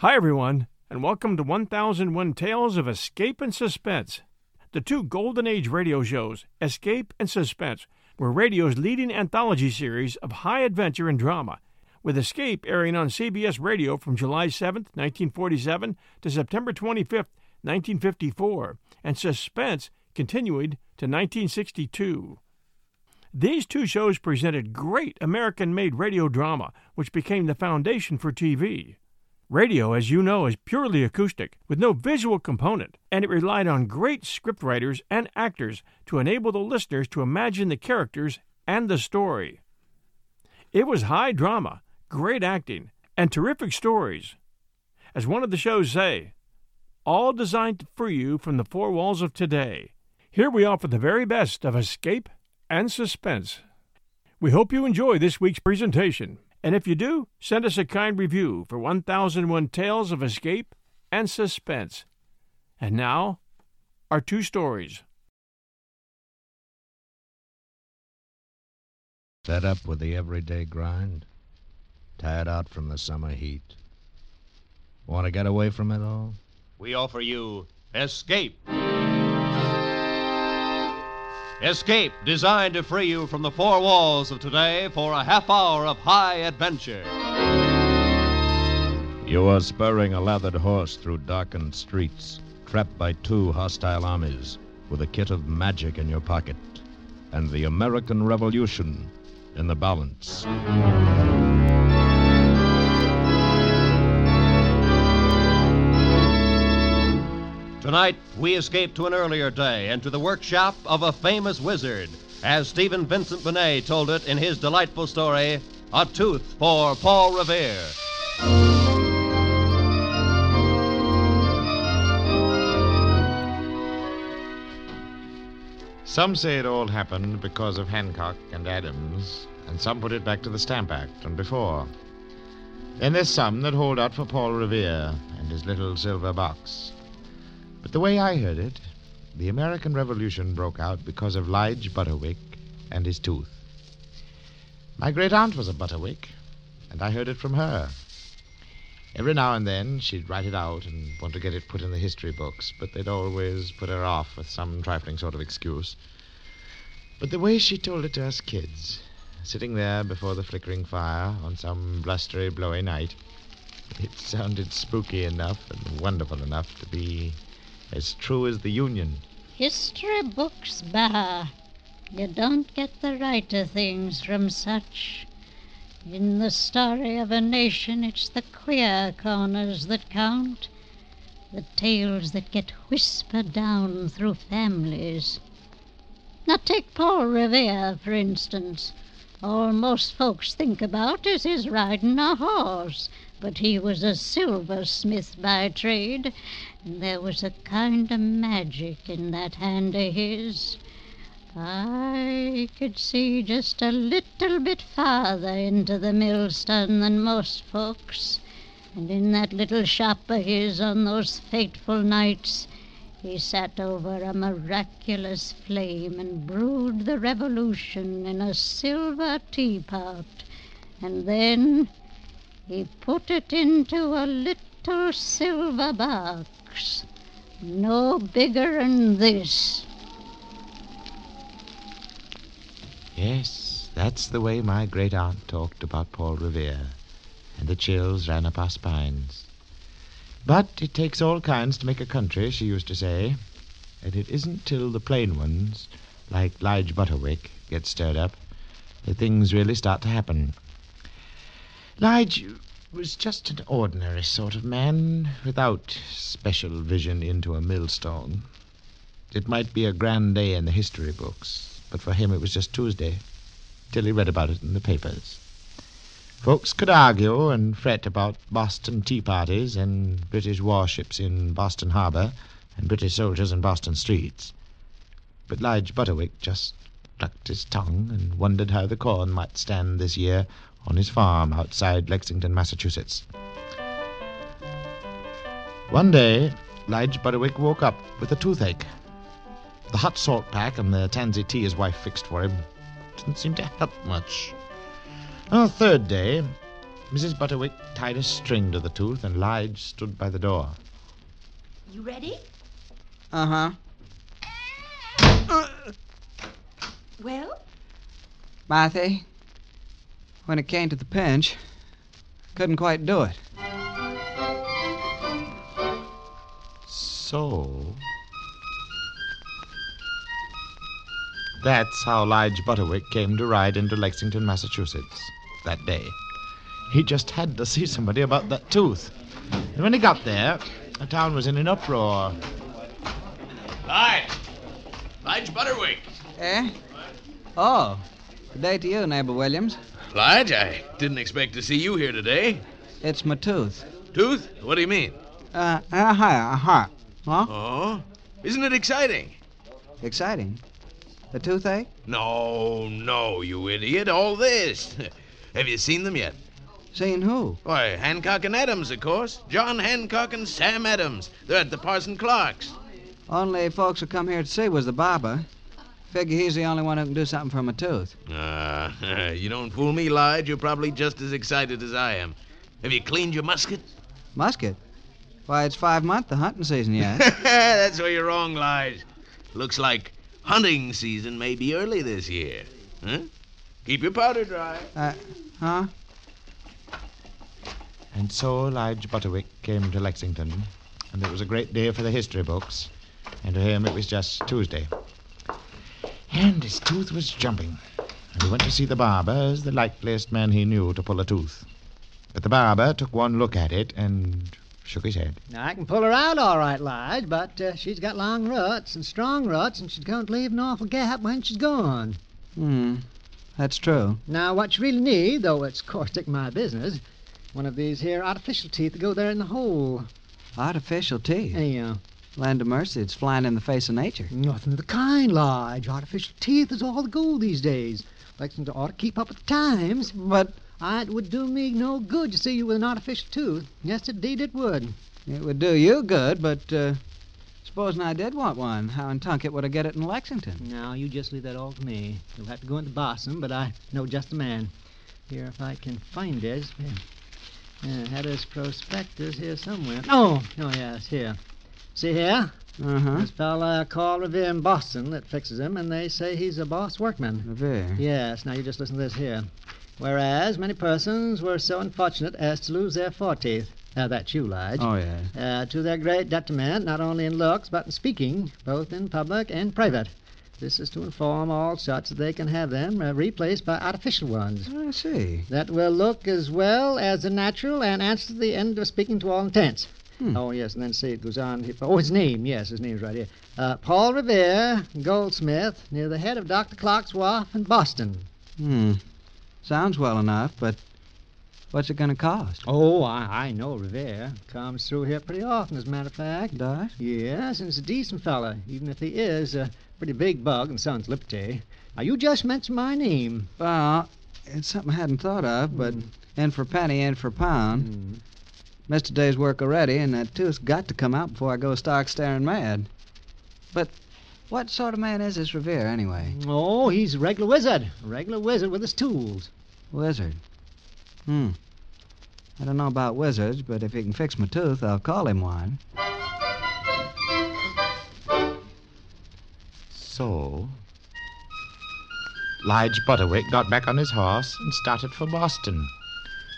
Hi, everyone, and welcome to 1001 Tales of Escape and Suspense, the two Golden Age radio shows, Escape and Suspense, were radio's leading anthology series of high adventure and drama, with Escape airing on CBS Radio from July 7, 1947 to September 25, 1954, and Suspense continuing to 1962. These two shows presented great American made radio drama, which became the foundation for TV. Radio, as you know, is purely acoustic, with no visual component, and it relied on great scriptwriters and actors to enable the listeners to imagine the characters and the story. It was high drama, great acting, and terrific stories. As one of the shows say, all designed to free you from the four walls of today. Here we offer the very best of escape and suspense. We hope you enjoy this week's presentation. And if you do, send us a kind review for 1001 Tales of Escape and Suspense. And now, our two stories. Fed up with the everyday grind? Tired out from the summer heat? Want to get away from it all? We offer you Escape. Escape, designed to free you from the four walls of today for a half hour of high adventure. You are spurring a lathered horse through darkened streets, trapped by two hostile armies, with a kit of magic in your pocket, and the American Revolution in the balance. Tonight, we escape to an earlier day and to the workshop of a famous wizard, as Stephen Vincent Benet told it in his delightful story, A Tooth for Paul Revere. Some say it all happened because of Hancock and Adams, and some put it back to the Stamp Act and before. Then there's some that hold out for Paul Revere and his little silver box. But the way I heard it, the American Revolution broke out because of Lige Butterwick and his tooth. My great aunt was a Butterwick, and I heard it from her. Every now and then she'd write it out and want to get it put in the history books, but they'd always put her off with some trifling sort of excuse. But the way she told it to us kids, sitting there before the flickering fire on some blustery, blowy night, it sounded spooky enough and wonderful enough to be as true as the Union. History books, bah! You don't get the right of things from such. In the story of a nation, it's the queer corners that count, the tales that get whispered down through families. Now, take Paul Revere, for instance. All most folks think about is his riding a horse, but he was a silversmith by trade, there was a kind of magic in that hand of his. I could see just a little bit farther into the millstone than most folks, and in that little shop of his on those fateful nights he sat over a miraculous flame and brewed the revolution in a silver teapot, and then he put it into a little silver box, no bigger'n this. Yes, that's the way my great aunt talked about Paul Revere, and the chills ran up our spines. But it takes all kinds to make a country, she used to say. And it isn't till the plain ones, like Lige Butterwick, get stirred up, that things really start to happen. Lige was just an ordinary sort of man, without special vision into a millstone. It might be a grand day in the history books, but for him it was just Tuesday, till he read about it in the papers. Folks could argue and fret about Boston tea parties and British warships in Boston Harbor and British soldiers in Boston streets. But Lige Butterwick just clucked his tongue and wondered how the corn might stand this year on his farm outside Lexington, Massachusetts. One day, Lige Butterwick woke up with a toothache. The hot salt pack and the tansy tea his wife fixed for him didn't seem to help much. On the third day, Mrs. Butterwick tied a string to the tooth, and Lige stood by the door. You ready? Uh huh. Well, Marthy, when it came to the pinch, couldn't quite do it. So. That's how Lige Butterwick came to ride into Lexington, Massachusetts that day. He just had to see somebody about that tooth. And when he got there, the town was in an uproar. Lige! Lige Butterwick! Eh? Oh, good day to you, neighbor Williams. Lige, I didn't expect to see you here today. It's my tooth. Tooth? What do you mean? Uh, uh huh, uh huh. Huh? Oh? Isn't it exciting? Exciting. The toothache? No, no, you idiot. All this. Have you seen them yet? Seen who? Why, Hancock and Adams, of course. John Hancock and Sam Adams. They're at the Parson Clark's. Only folks who come here to see was the barber. Figure he's the only one who can do something for my tooth. Ah, you don't fool me, Lige. You're probably just as excited as I am. Have you cleaned your musket? Musket? Why, it's five month the hunting season yet. That's where you're wrong, Lige. Looks like hunting season may be early this year. Huh? Keep your powder dry. uh, huh? And so Lige Butterwick came to Lexington, and it was a great day for the history books, and to him it was just Tuesday. And his tooth was jumping, and he went to see the barber as the likeliest man he knew to pull a tooth. But the barber took one look at it and shook his head. Now, I can pull her out all right, Lige, but uh, she's got long roots and strong roots, and she's going to leave an awful gap when she's gone. Hmm. That's true. Now, what you really need, though it's caustic my business, one of these here artificial teeth that go there in the hole. Artificial teeth. Yeah. Land of mercy, it's flying in the face of nature. Nothing of the kind, Lige. Artificial teeth is all the go these days. Lexington ought to keep up with the times. But I, it would do me no good to see you with an artificial tooth. Yes, indeed it would. it would do you good, but uh, supposing I did want one, how in Tunket would I get it in Lexington? Now, you just leave that all to me. You'll have to go into Boston, but I know just the man. Here, if I can find it. Yeah. Yeah, had his prospectus here somewhere. Oh, oh yes, here. See here? Uh-huh. This fella called Revere in Boston that fixes him, and they say he's a boss workman. Revere. Yes, now you just listen to this here. Whereas many persons were so unfortunate as to lose their foreteeth. Now that's you, Lige. Oh, yeah. Uh, to their great detriment, not only in looks, but in speaking, both in public and private. This is to inform all such that they can have them uh, replaced by artificial ones I see. that will look as well as the natural and answer the end of speaking to all intents. Hmm. Oh, yes, and then see, it goes on. Oh, his name, yes, his name's right here. Uh, Paul Revere, goldsmith, near the head of Dr. Clark's wharf in Boston. Hmm. Sounds well enough, but what's it going to cost? Oh, I, I know Revere. Comes through here pretty often, as a matter of fact. Does? Yes, and he's a decent fella, even if he is a pretty big bug in Son's Liberty. Now, you just mentioned my name. Well, it's something I hadn't thought of, but in for penny, in for pound. Hmm. Missed a day's work already, and that tooth's got to come out before I go stark staring mad. But what sort of man is this Revere, anyway? Oh, he's a regular wizard. A regular wizard with his tools. Wizard. Hmm. I don't know about wizards, but if he can fix my tooth, I'll call him one. So. Lige Butterwick got back on his horse and started for Boston.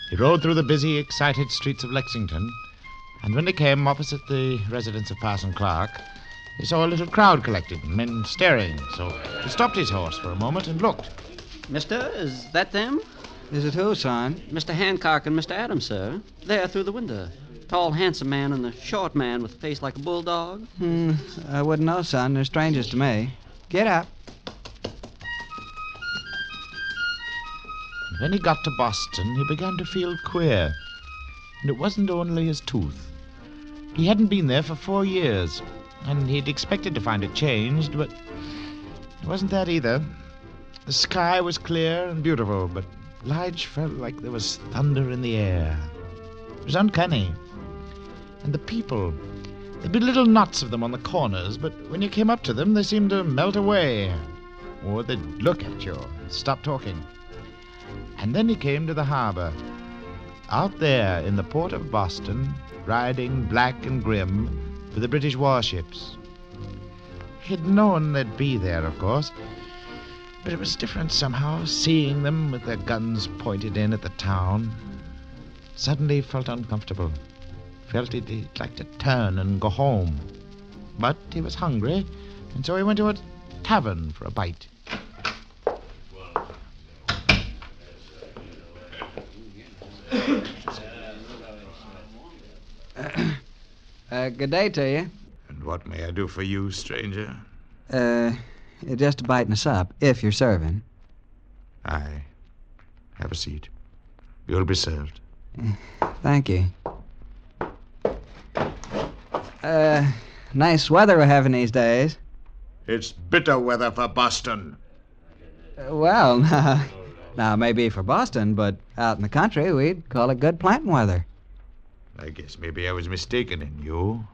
He rode through the busy, excited streets of Lexington, And when he came opposite the residence of Parson Clark, he saw a little crowd collected, men staring. So he stopped his horse for a moment and looked. Mister, is that them? Is it who, son? Mr. Hancock and Mr. Adams, sir. There through the window. Tall, handsome man and the short man with a face like a bulldog. Hmm, I wouldn't know, son. They're strangers to me. Get up. When he got to Boston, he began to feel queer. And it wasn't only his tooth. He hadn't been there for four years, and he'd expected to find it changed, but it wasn't that either. The sky was clear and beautiful, but Lige felt like there was thunder in the air. It was uncanny. And the people, there'd be little knots of them on the corners, but when you came up to them, they seemed to melt away. Or they'd look at you and stop talking. And then he came to the harbor. Out there in the port of Boston, riding black and grim with the British warships. He'd known they'd be there, of course, but it was different somehow, seeing them with their guns pointed in at the town. Suddenly he felt uncomfortable. Felt he'd like to turn and go home. But he was hungry, and so he went to a tavern for a bite. Uh, good day to you. And what may I do for you, stranger? Uh, just a bite and a sup, if you're serving. Aye. Have a seat. You'll be served. Thank you. Uh, nice weather we're having these days. It's bitter weather for Boston. Uh, well, now, now, maybe for Boston, but out in the country, we'd call it good planting weather. I guess maybe I was mistaken in you.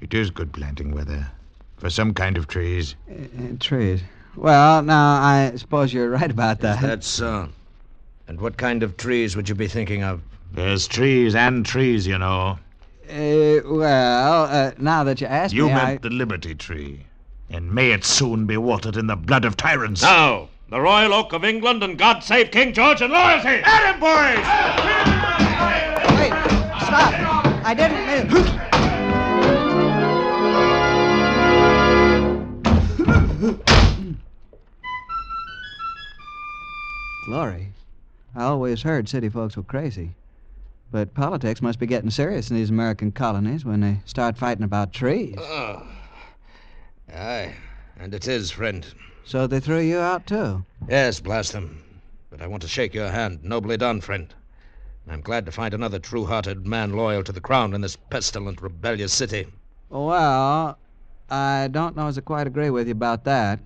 It is good planting weather. For some kind of trees. Uh, trees. Well, now, I suppose you're right about that. That's so. And what kind of trees would you be thinking of? There's trees and trees, you know. Uh, well, uh, now that you ask you me, You meant I... the Liberty Tree. And may it soon be watered in the blood of tyrants. Now, the Royal Oak of England and God save King George and loyalty! At him, boys! Wait, stop! I didn't mean... Glory. I always heard city folks were crazy. But politics must be getting serious in these American colonies when they start fighting about trees. Oh. Aye, and it is, friend. So they threw you out, too? Yes, blast them. But I want to shake your hand. Nobly done, friend. I'm glad to find another true hearted man loyal to the crown in this pestilent, rebellious city. Well, I don't know as I quite agree with you about that.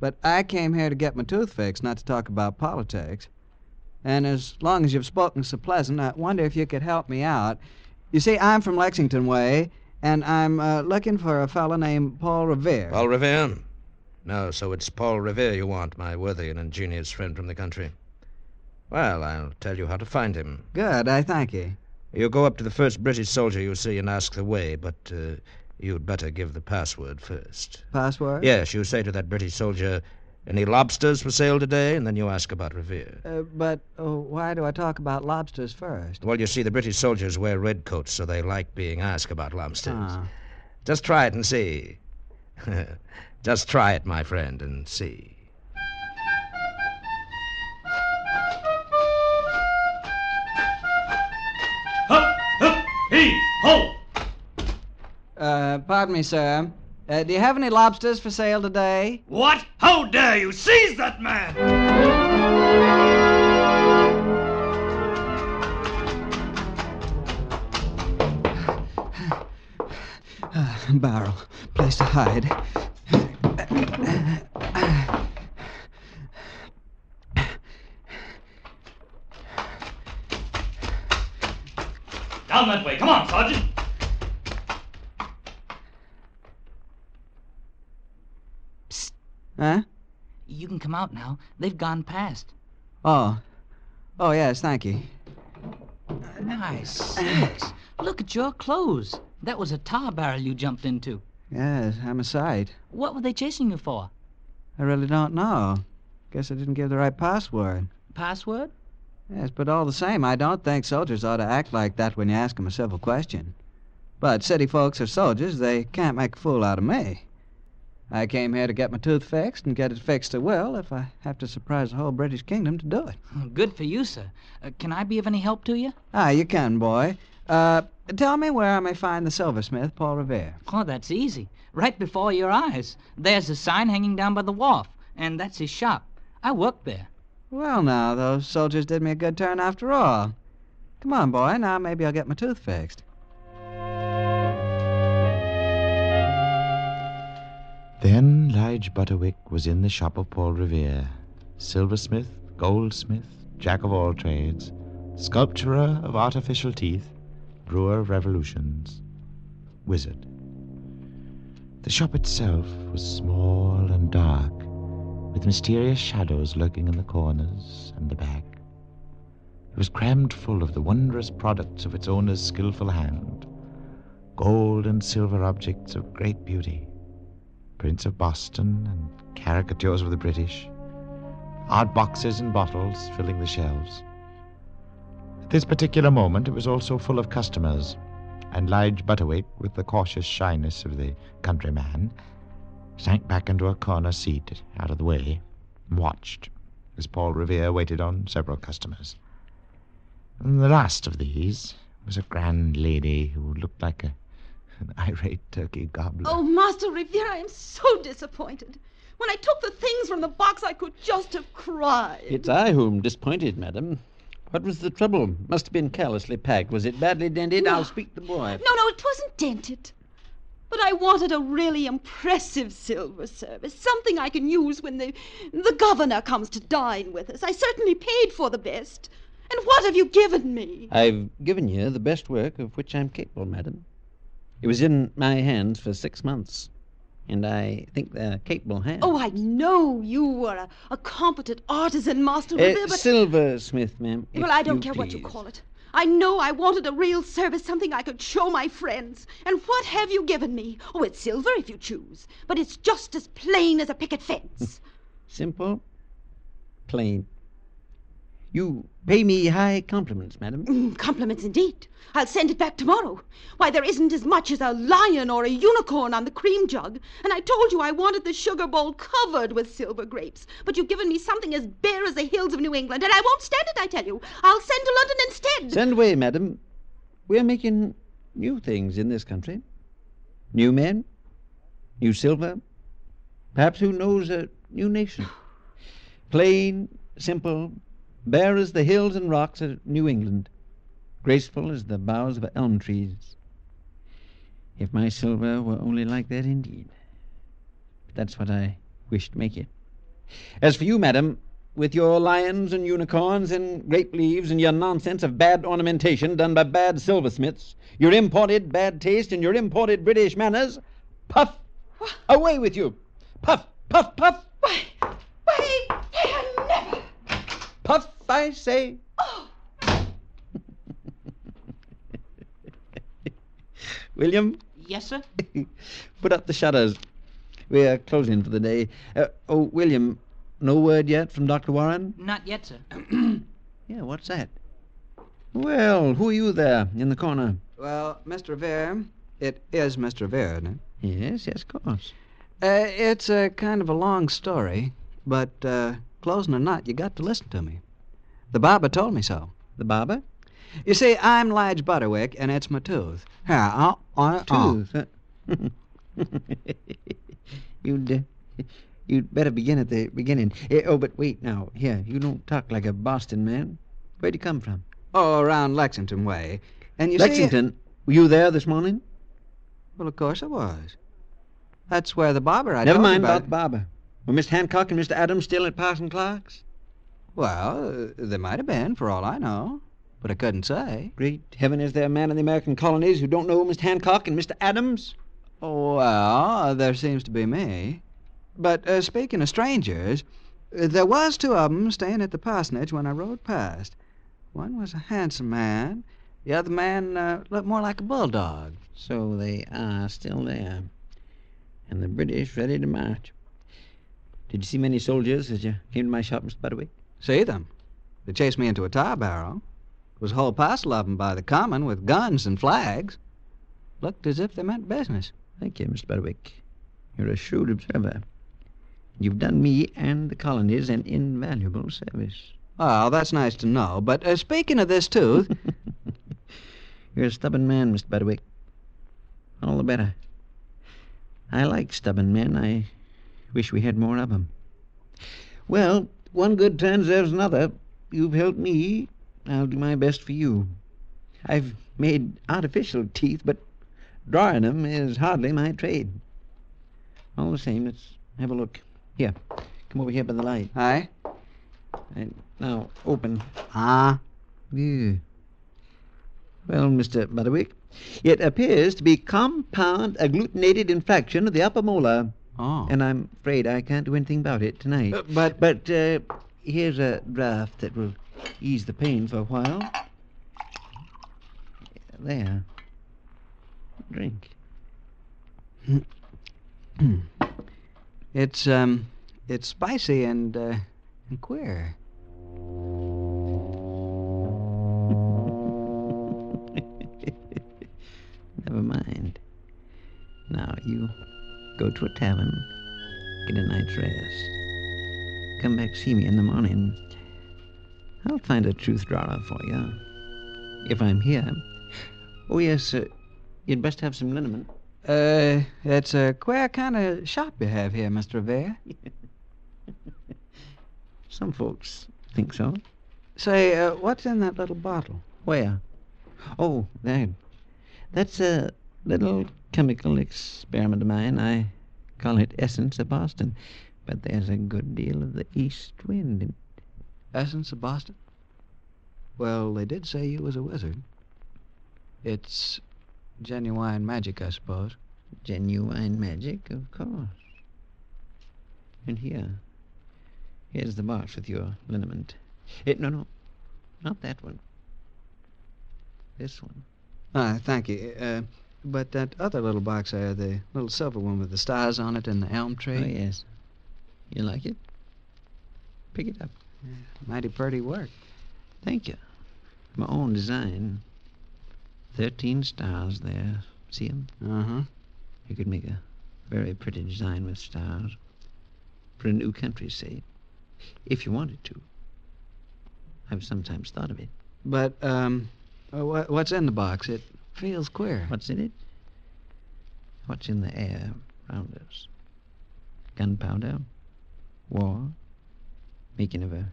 But I came here to get my tooth fixed, not to talk about politics. And as long as you've spoken so pleasant, I wonder if you could help me out. You see, I'm from Lexington way, and I'm uh, looking for a fellow named Paul Revere. Paul Revere? No, so it's Paul Revere you want, my worthy and ingenious friend from the country. Well, I'll tell you how to find him. Good, I thank you. You go up to the first British soldier you see and ask the way, but uh, you'd better give the password first. Password? Yes, you say to that British soldier, any lobsters for sale today? And then you ask about Revere. Uh, but oh, why do I talk about lobsters first? Well, you see, the British soldiers wear red coats, so they like being asked about lobsters. Ah. Just try it and see. Just try it, my friend, and see. Hup, hup, he, ho! Uh, pardon me, sir. Uh, do you have any lobsters for sale today? What? How dare you seize that man? barrel. Place to hide. Down that way. Come on, Sergeant. Huh? You can come out now. They've gone past. Oh. Oh, yes, thank you. Nice sakes. Look at your clothes. That was a tar barrel you jumped into. Yes, I'm a sight. What were they chasing you for? I really don't know. Guess I didn't give the right password. Password? Yes, but all the same, I don't think soldiers ought to act like that when you ask 'em a civil question. But city folks are soldiers. They can't make a fool out of me. I came here to get my tooth fixed and get it fixed at will if I have to surprise the whole British kingdom to do it. Good for you, sir. Uh, can I be of any help to you? Ah, you can, boy. Uh, tell me where I may find the silversmith, Paul Revere. Oh, that's easy. Right before your eyes. There's a sign hanging down by the wharf, and that's his shop. I work there. Well, now, those soldiers did me a good turn after all. Come on, boy. Now maybe I'll get my tooth fixed. Then Lige Butterwick was in the shop of Paul Revere, silversmith, goldsmith, jack of all trades, sculpturer of artificial teeth, brewer revolutions, wizard. The shop itself was small and dark, with mysterious shadows lurking in the corners and the back. It was crammed full of the wondrous products of its owner's skilful hand gold and silver objects of great beauty, prints of Boston and caricatures of the British, art boxes and bottles filling the shelves. At this particular moment, it was also full of customers, and Lige Butterwick, with the cautious shyness of the countryman, sank back into a corner seat out of the way and watched as Paul Revere waited on several customers. And the last of these was a grand lady who looked like a, an irate turkey gobbler. Oh, Master Revere, I am so disappointed. When I took the things from the box, I could just have cried. It's I whom disappointed, madam. What was the trouble? Must have been carelessly packed. Was it badly dented? I'll speak to the boy. No, no, it wasn't dented. But I wanted a really impressive silver service, something I can use when the the governor comes to dine with us. I certainly paid for the best. And what have you given me? I've given you the best work of which I'm capable, madam. It was in my hands for six months, and I think they're capable hands. Oh, I know you are a, a competent artisan, Master Uh, Revere, but silversmith, ma'am. well, I don't you care what you call it. I know I wanted a real service, something I could show my friends. And what have you given me? Oh, it's silver if you choose, but it's just as plain as a picket fence. Simple, plain. You pay me high compliments, madam. Mm, compliments indeed. I'll send it back tomorrow. Why, there isn't as much as a lion or a unicorn on the cream jug. And I told you I wanted the sugar bowl covered with silver grapes. But you've given me something as bare as the hills of New England, and I won't stand it, I tell you. I'll send to London instead. Send away, madam. We're making new things in this country. New men, new silver, perhaps who knows a new nation. Plain, simple, bare as the hills and rocks of New England, graceful as the boughs of elm trees. If my silver were only like that indeed. But that's what I wish to make it. As for you, madam, with your lions and unicorns and grape leaves and your nonsense of bad ornamentation done by bad silversmiths, your imported bad taste and your imported British manners, puff away with you. Puff, puff, puff. Why, why, never. Puff, I say. William, Yes, sir? put up the shutters. We're closing for the day. Uh, oh, William, no word yet from Dr. Warren? Not yet, sir. Yeah, what's that? Well, who are you there in the corner? Well, Mr. Revere, it is Mr. Revere, isn't it? Yes, yes, of course. Uh, it's a kind of a long story, but uh, closing or not, you got to listen to me. The barber told me so. The barber? You see, I'm Lige Butterwick, and it's my tooth. Here, I'll, I'll, Tooth. huh? you'd, uh, you'd better begin at the beginning. Eh, oh, but wait now. Here, you don't talk like a Boston man. Where'd you come from? Oh, around Lexington way. And you Lexington. Were you there this morning? Well, of course I was. That's where the barber I Never mind about... about the barber. Were Mr. Hancock and Mr. Adams still at Parson Clark's? Well, they might have been, for all I know. But I couldn't say. Great heaven, is there a man in the American colonies who don't know Mr. Hancock and Mr. Adams? Oh, well, there seems to be me. But uh, speaking of strangers, there was two of 'em staying at the parsonage when I rode past. One was a handsome man. The other man uh, looked more like a bulldog. So they are still there. And the British ready to march. Did you see many soldiers as you came to my shop, Mr. Butterwick? See them? They chased me into a tar barrel. There was a whole parcel of 'em by the common with guns and flags. Looked as if they meant business. Thank you, Mr. Butterwick. You're a shrewd observer. You've done me and the colonies an invaluable service. Oh, that's nice to know. But uh, speaking of this tooth, You're a stubborn man, Mr. Butterwick. All the better. I like stubborn men. I wish we had more of 'em. Well, one good turn deserves another. You've helped me. I'll do my best for you. I've made artificial teeth, but drawing 'em is hardly my trade. All the same, let's have a look. Here, come over here by the light. Aye. And now open. Ah. Yeah. Well, Mr. Butterwick, it appears to be compound agglutinated infraction of the upper molar. Oh. And I'm afraid I can't do anything about it tonight. Uh, but but uh, here's a draft that will ease the pain for a while. There. Drink. it's um, it's spicy and uh, and queer. Never mind. Now you go to a tavern, get a night's rest. Come back see me in the morning. I'll find a tooth drawer for you. If I'm here. Oh, yes, uh, you'd best have some liniment. Uh, it's a queer kind of shop you have here, Mr. Revere. Some folks think so. Say, uh, what's in that little bottle? Where? Oh, that. That's a little chemical experiment of mine. I call it Essence of Boston. But there's a good deal of the east wind in it. Essence of Boston? Well, they did say you was a wizard. It's genuine magic, I suppose. Genuine magic, of course. And here. Here's the box with your liniment. It, no, no. Not that one. This one. Ah, thank you. Uh, but that other little box there, the little silver one with the stars on it and the elm tree. Oh, yes. You like it? Pick it up. Yeah, mighty pretty work. Thank you. My own design. Thirteen stars there. See 'em? Uh-huh. You could make a very pretty design with stars. For a new country, say. If you wanted to. I've sometimes thought of it. But, um, uh, what's in the box? It feels queer. What's in it? What's in the air round us? Gunpowder, war, making of a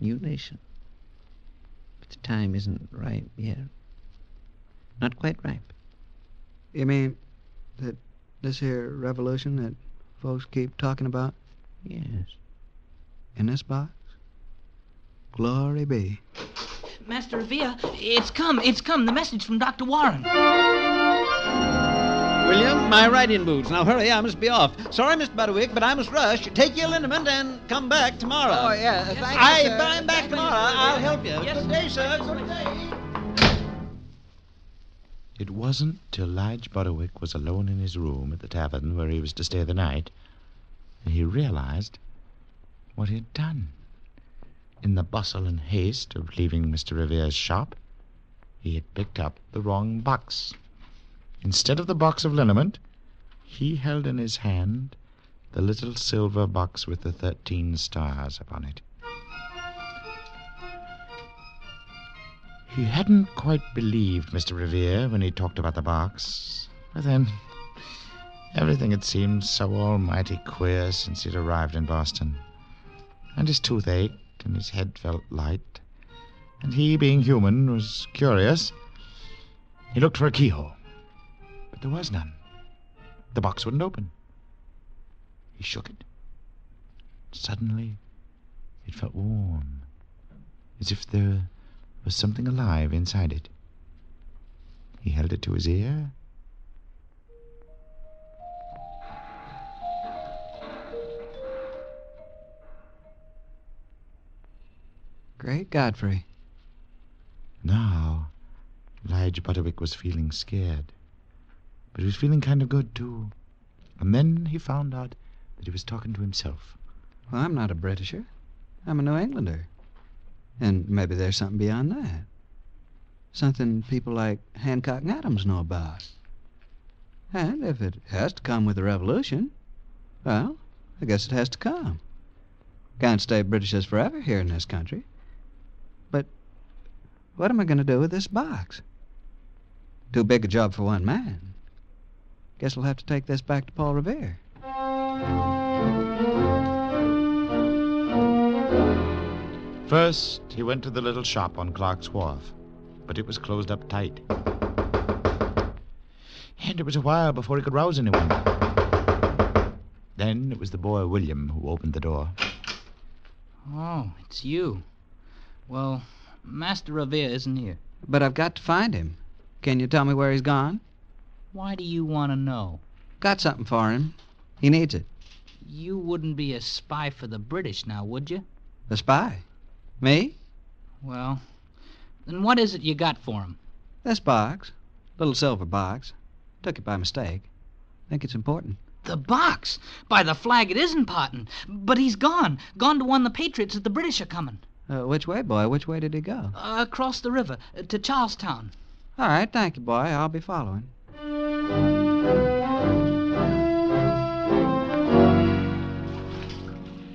new nation. But the time isn't ripe yet. Not quite ripe. You mean that this here revolution that folks keep talking about Yes. in this box? Glory be. Master Revere, it's come, it's come. The message from Dr. Warren. William, my riding boots. Now hurry, I must be off. Sorry, Mr. Butterwick, but I must rush. Take your liniment and come back tomorrow. Oh, yeah, thank you, I, sir. If I'm back tomorrow, I'll help you. Good day, sir. Good day. It wasn't till Lige Butterwick was alone in his room at the tavern where he was to stay the night that he realized what he had done. In the bustle and haste of leaving Mr. Revere's shop, he had picked up the wrong box. Instead of the box of liniment, he held in his hand the little silver box with the thirteen stars upon it. He hadn't quite believed Mr. Revere when he talked about the box. But then, everything had seemed so almighty queer since he'd arrived in Boston. And his tooth ached, and his head felt light. And he, being human, was curious. He looked for a keyhole, but there was none. The box wouldn't open. He shook it. Suddenly, it felt warm, as if there was something alive inside it. He held it to his ear. Great Godfrey. Now, Lige Butterwick was feeling scared. But he was feeling kind of good, too. And then he found out that he was talking to himself. Well, I'm not a Britisher. I'm a New Englander. And maybe there's something beyond that. Something people like Hancock and Adams know about. And if it has to come with the revolution, well, I guess it has to come. Can't stay Britishers forever here in this country. But what am I going to do with this box? Too big a job for one man. Guess we'll have to take this back to Paul Revere. First, he went to the little shop on Clark's Wharf, but it was closed up tight. And it was a while before he could rouse anyone. Then it was the boy William who opened the door. Oh, it's you. Well, Master Revere isn't here. But I've got to find him. Can you tell me where he's gone? Why do you want to know? Got something for him. He needs it. You wouldn't be a spy for the British now, would you? A spy? Me? Well, then what is it you got for him? This box. Little silver box. Took it by mistake. Think it's important. The box! By the flag, it isn't, important. But he's gone. Gone to warn the Patriots that the British are coming. Uh, which way, boy? Which way did he go? Uh, across the river, uh, to Charlestown. All right, thank you, boy. I'll be following.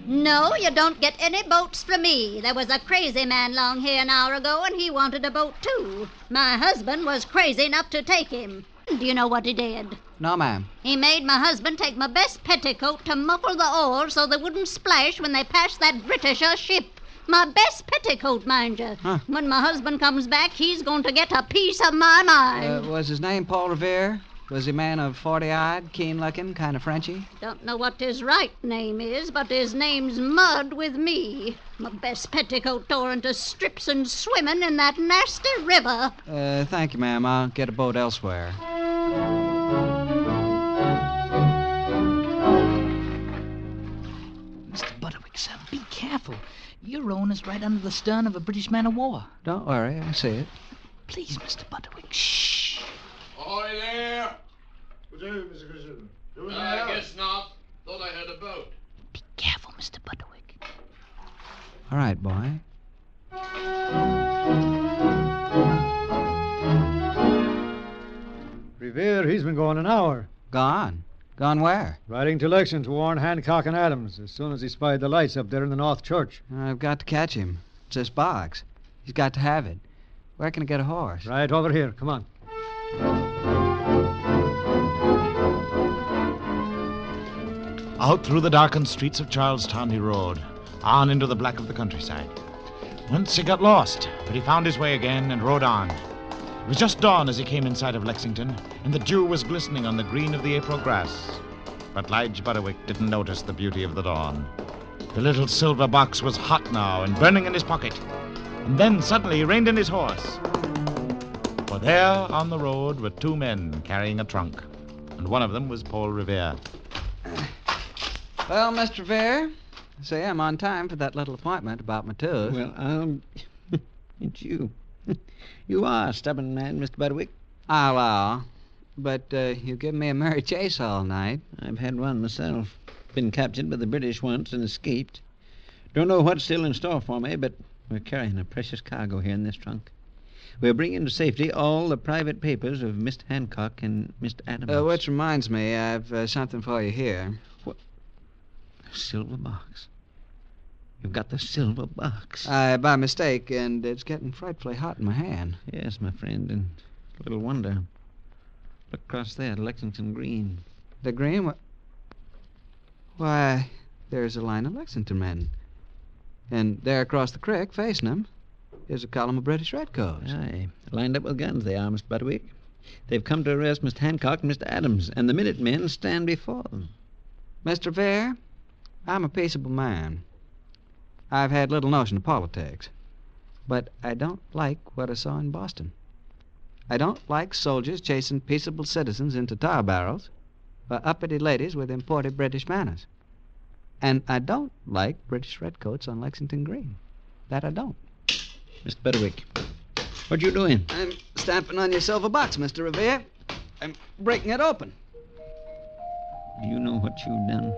No, you don't get any boats from me. There was a crazy man long here an hour ago, and he wanted a boat, too. My husband was crazy enough to take him. Do you know what he did? No, ma'am. He made my husband take my best petticoat to muffle the oars so they wouldn't splash when they passed that Britisher ship. My best petticoat, mind you. Huh. When my husband comes back, he's going to get a piece of my mind. Uh, was his name Paul Revere? Was he a man of forty-eyed, keen-looking, kind of Frenchy? Don't know what his right name is, but his name's Mud with me. My best petticoat tore into strips and swimming in that nasty river. Uh, thank you, ma'am. I'll get a boat elsewhere. Mr. Butterwick, sir, be careful. Your rowing is right under the stern of a British man of war. Don't worry, I see it. Please, Mr. Butterwick, shh. Ahoy there! Good day, Mr. Christian. Doing uh, I guess not. Thought I heard a boat. Be careful, Mr. Butterwick. All right, boy. Revere, he's been gone an hour. Gone? Gone where? Riding to Lexington to warn Hancock and Adams as soon as he spied the lights up there in the North Church. I've got to catch him. It's this box. He's got to have it. Where can I get a horse? Right over here. Come on. Out through the darkened streets of Charlestown he rode, on into the black of the countryside. Once he got lost, but he found his way again and rode on. It was just dawn as he came in sight of Lexington, and the dew was glistening on the green of the April grass. But Lige Butterwick didn't notice the beauty of the dawn. The little silver box was hot now and burning in his pocket. And then suddenly he reined in his horse. For there on the road were two men carrying a trunk, and one of them was Paul Revere. Well, Mr. Revere, say I'm on time for that little appointment about my tooth. Well, um, it's you. you are a stubborn man, Mr. Butterwick. I allow. But uh, you've given me a merry chase all night. I've had one myself. Been captured by the British once and escaped. Don't know what's still in store for me, but we're carrying a precious cargo here in this trunk. We're bringing to safety all the private papers of Mr. Hancock and Mr. Adams. Uh, which reminds me, I've uh, something for you here. What? Silver box. You've got the silver box. Uh, by mistake, and it's getting frightfully hot in my hand. Yes, my friend, and little wonder. Look across there, at Lexington Green. The green? Wh- Why, there's a line of Lexington men. And there across the creek, facing them, is a column of British redcoats. Aye, lined up with guns they are, Mr. Butterwick. They've come to arrest Mr. Hancock and Mr. Adams, and the Minutemen stand before them. Mr. Vere, I'm a peaceable man. I've had little notion of politics. But I don't like what I saw in Boston. I don't like soldiers chasing peaceable citizens into tar barrels or uppity ladies with imported British manners. And I don't like British redcoats on Lexington Green. That I don't. Mr. Butterwick, what you doing? I'm stamping on your silver box, Mr. Revere. I'm breaking it open. Do you know what you've done?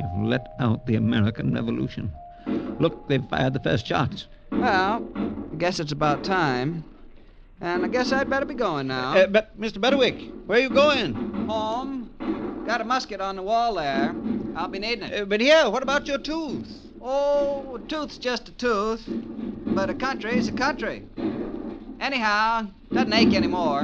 You've let out the American Revolution. Look, they've fired the first shots. Well, I guess it's about time. And I guess I'd better be going now. Uh, but, Mr. Butterwick, where are you going? Home. Got a musket on the wall there. I'll be needing it. Uh, but here, what about your tooth? Oh, a tooth's just a tooth. But a country's a country. Anyhow, doesn't ache anymore.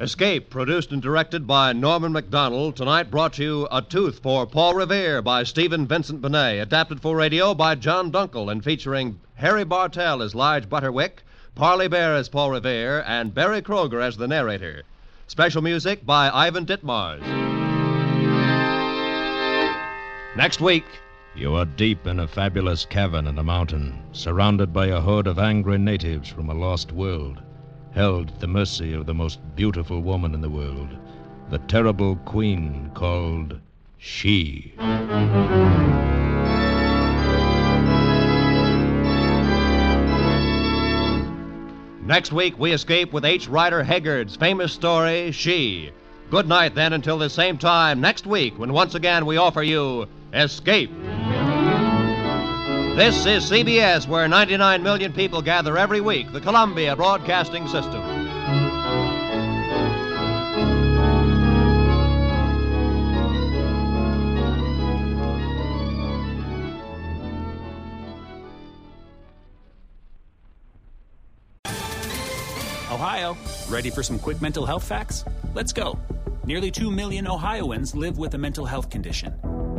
Escape, produced and directed by Norman Macdonnell, tonight brought to you A Tooth for Paul Revere by Stephen Vincent Benet, adapted for radio by John Dunkel, and featuring Harry Bartell as Lige Butterwick, Parley Baer as Paul Revere, and Berry Kroeger as the narrator. Special music by Ivan Ditmars. Next week, You are deep in a fabulous cavern in the mountain, surrounded by a horde of angry natives from a lost world, held at the mercy of the most beautiful woman in the world, the terrible queen called She. Next week, we escape with H. Rider Haggard's famous story, She. Good night, then, until the same time next week, when once again we offer you Escape. This is CBS, where 99 million people gather every week, the Columbia Broadcasting System. Ohio, ready for some quick mental health facts? Let's go. Nearly 2 million Ohioans live with a mental health condition.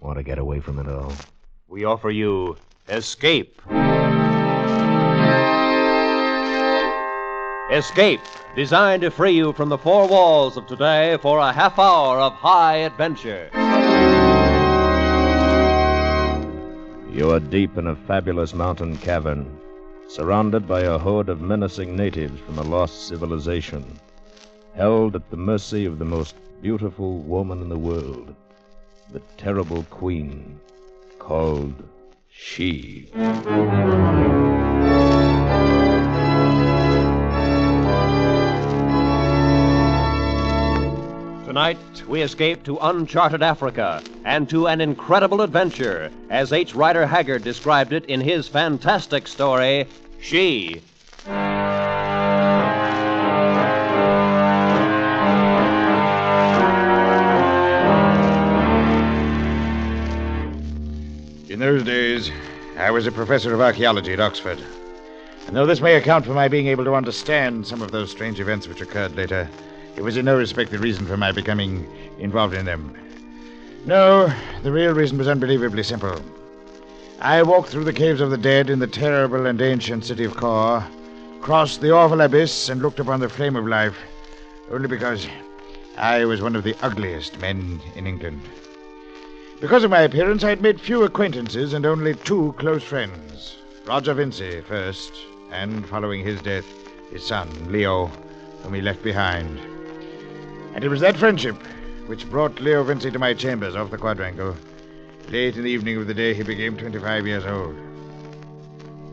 Want to get away from it all? We offer you Escape. Escape, designed to free you from the four walls of today for a half hour of high adventure. You are deep in a fabulous mountain cavern, surrounded by a horde of menacing natives from a lost civilization, held at the mercy of the most beautiful woman in the world, the terrible queen called She. Tonight, we escape to uncharted Africa and to an incredible adventure, as H. Rider Haggard described it in his fantastic story, She. In those days, I was a professor of archaeology at Oxford. And though this may account for my being able to understand some of those strange events which occurred later, it was in no respect the reason for my becoming involved in them. No, the real reason was unbelievably simple. I walked through the caves of the dead in the terrible and ancient city of Kor, crossed the awful abyss, and looked upon the flame of life, only because I was one of the ugliest men in England. Because of my appearance, I had made few acquaintances and only two close friends. Roger Vincey first, and following his death, his son, Leo, whom he left behind. And it was that friendship which brought Leo Vincey to my chambers off the quadrangle, late in the evening of the day he became 25 years old.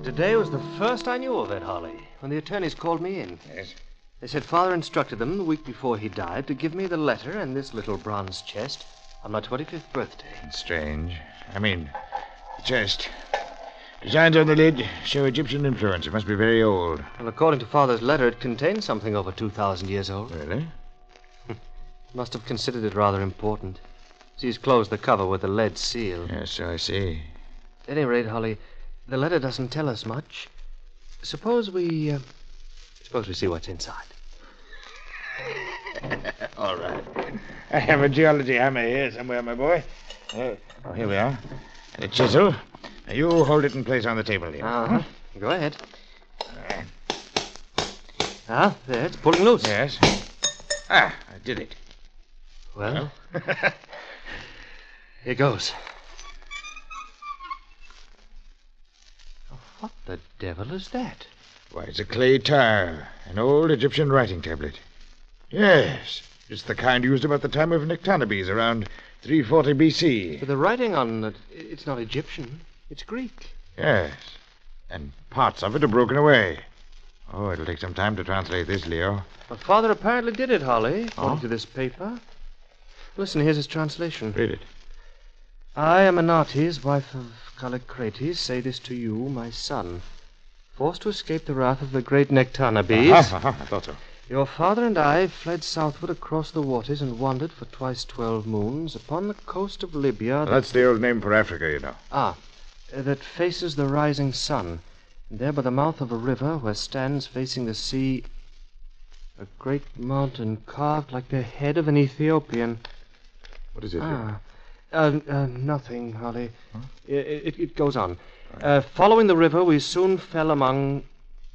Today was the first I knew of Ed Harley, when the attorneys called me in. Yes. They said father instructed them the week before he died to give me the letter and this little bronze chest on my 25th birthday. Strange. I mean, the chest. Designs on the lid show Egyptian influence. It must be very old. Well, according to father's letter, it contains something over 2,000 years old. Really? Must have considered it rather important. See, he's closed the cover with a lead seal. Yes, so I see. At any rate, Holly, the letter doesn't tell us much. Suppose we. Uh, suppose we see what's inside. All right. I have a geology hammer here somewhere, my boy. Uh, oh, here we are. And a chisel. Now, you hold it in place on the table here. Uh huh. Go ahead. Ah, there, it's pulling loose. Yes. Ah, I did it. Well, here goes. Oh, What the devil is that? Why, it's a clay tile, an old Egyptian writing tablet. Yes, it's the kind used about the time of Nectanebes, around 340 BC. But the writing on it, it's not Egyptian. It's Greek. Yes, and parts of it are broken away. Oh, it'll take some time to translate this, Leo. But Father apparently did it, Holly, oh? according Oh? to this paper. Listen, here's his translation. Read it. I, Amenartes, wife of Callicrates, say this to you, my son. Forced to escape the wrath of the great Nectanebes, Aha, aha, I thought so. Your father and I fled southward across the waters and wandered for twice twelve moons upon the coast of Libya. that- That's the old name for Africa, you know. Ah, that faces the rising sun. And there by the mouth of a river where stands facing the sea a great mountain carved like the head of an Ethiopian. What is it? Ah, uh, uh, nothing, Holly. I- It, it goes on. Uh, following the river, we soon fell among.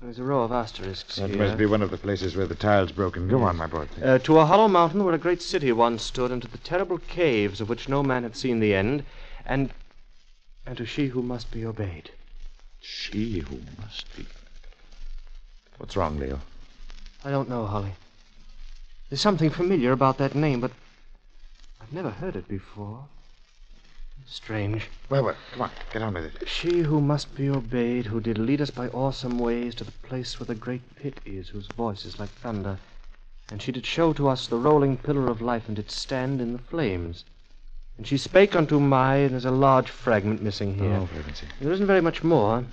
There's a row of asterisks That here. must be one of the places where the tile's broken. Go on, my boy. Uh, to a hollow mountain where a great city once stood, and to the terrible caves of which no man had seen the end, and and to she who must be obeyed. She who must be. What's wrong, Leo? I don't know, Holly. There's something familiar about that name, but I've never heard it before. Strange. Well, well, come on, get on with it. She who must be obeyed, who did lead us by awesome ways to the place where the great pit is, whose voice is like thunder. And she did show to us the rolling pillar of life, and did stand in the flames. And she spake unto my, and there's a large fragment missing here. Oh, for. There isn't very much more.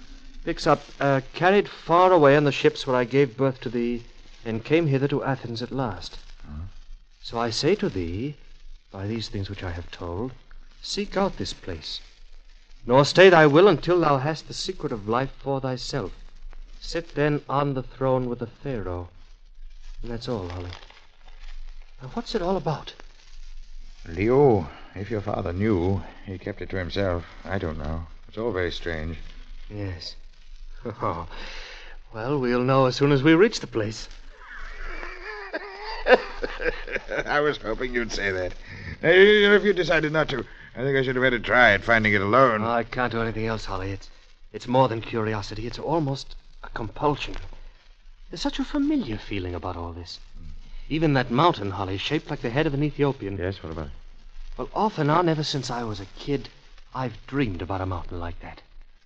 Picks up, uh, carried far away on the ships where I gave birth to thee, and came hither to Athens at last. Huh? So I say to thee, by these things which I have told, seek out this place. Nor stay thy will until thou hast the secret of life for thyself. Sit then on the throne with the Pharaoh. And that's all, Holly. Now, what's it all about? Leo, if your father knew, he kept it to himself. I don't know. It's all very strange. Yes. Oh. Well, we'll know as soon as we reach the place. I was hoping you'd say that. Know, if you decided not to, I think I should have had a try at finding it alone. I can't do anything else, Holly. It's, it's more than curiosity. It's almost a compulsion. There's such a familiar feeling about all this. Even that mountain, Holly, shaped like the head of an Ethiopian. Yes, what about it? Well, off and on, ever since I was a kid, I've dreamed about a mountain like that.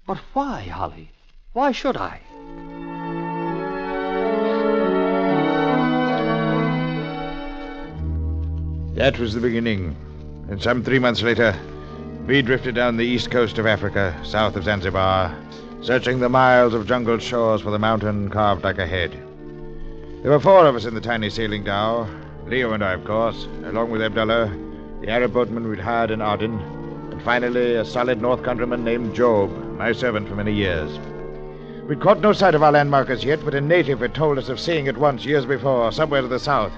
But why, Holly? Why should I? That was the beginning. And some three months later, we drifted down the east coast of Africa, south of Zanzibar, searching the miles of jungled shores for the mountain carved like a head. There were four of us in the tiny sailing dhow. Leo and I, of course, along with Abdullah, the Arab boatman we'd hired in Aden, and finally a solid North countryman named Job, my servant for many years. We'd caught no sight of our landmark as yet, but a native had told us of seeing it once years before, somewhere to the south.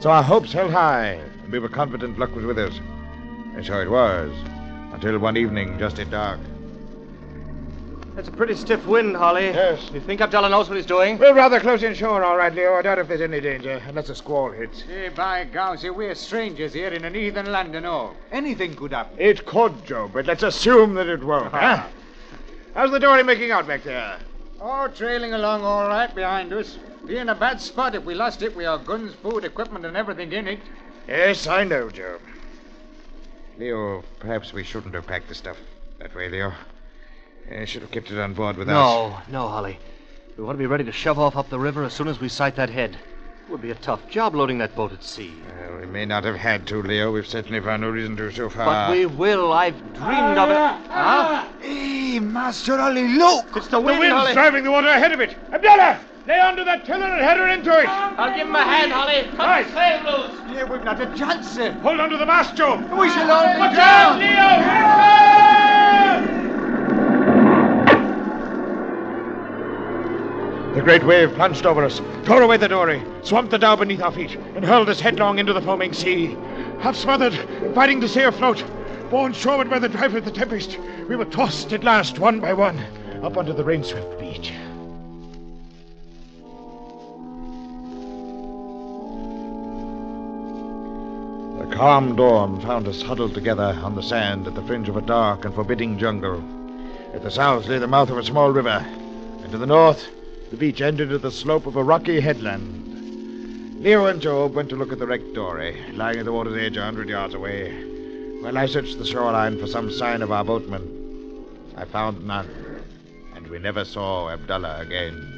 So our hopes held high, and we were confident luck was with us. And so it was, until one evening, just at dark. That's a pretty stiff wind, Holly. Yes. You think Abdullah knows what he's doing? We're rather close inshore, all right, Leo. I doubt if there's any danger, unless a squall hits. Hey, by Gauzy, we're strangers here in an heathen land and all. Anything could happen. It could, Joe, but let's assume that it won't, huh? Ah. How's the dory making out back there? Oh, trailing along all right behind us. Be in a bad spot if we lost it with our guns, food, equipment, and everything in it. Yes, I know, Joe. Leo, perhaps we shouldn't have packed the stuff that way, Leo. I should have kept it on board with us. No, no, Holly. We want to be ready to shove off up the river as soon as we sight that head. It would be a tough job loading that boat at sea. Well, we may not have had to, Leo. We've certainly found no reason to so far. But we will. I've dreamed of it. Huh? Hey, Master Ali, look! It's the wind, The wind's Holly. driving the water ahead of it. Abdullah! Lay onto that tiller and head her into it. I'll give him a hand, Holly. Cut Right. the sail loose. Yeah, we've not a chance, sir. Hold onto the mast, Joe. We shall only Watch out, drown. Leo! The great wave plunged over us, tore away the dory, swamped the dhow beneath our feet, and hurled us headlong into the foaming sea. Half smothered, fighting to stay afloat, borne shoreward by the drive of the tempest, we were tossed at last, one by one, up onto the rain-swept beach. Calm dawn found us huddled together on the sand at the fringe of a dark and forbidding jungle. At the south lay the mouth of a small river, and to the north, the beach ended at the slope of a rocky headland. Leo and Job went to look at the wrecked dory, lying at the water's edge a hundred yards away, while I searched the shoreline for some sign of our boatman. I found none, and we never saw Abdullah again.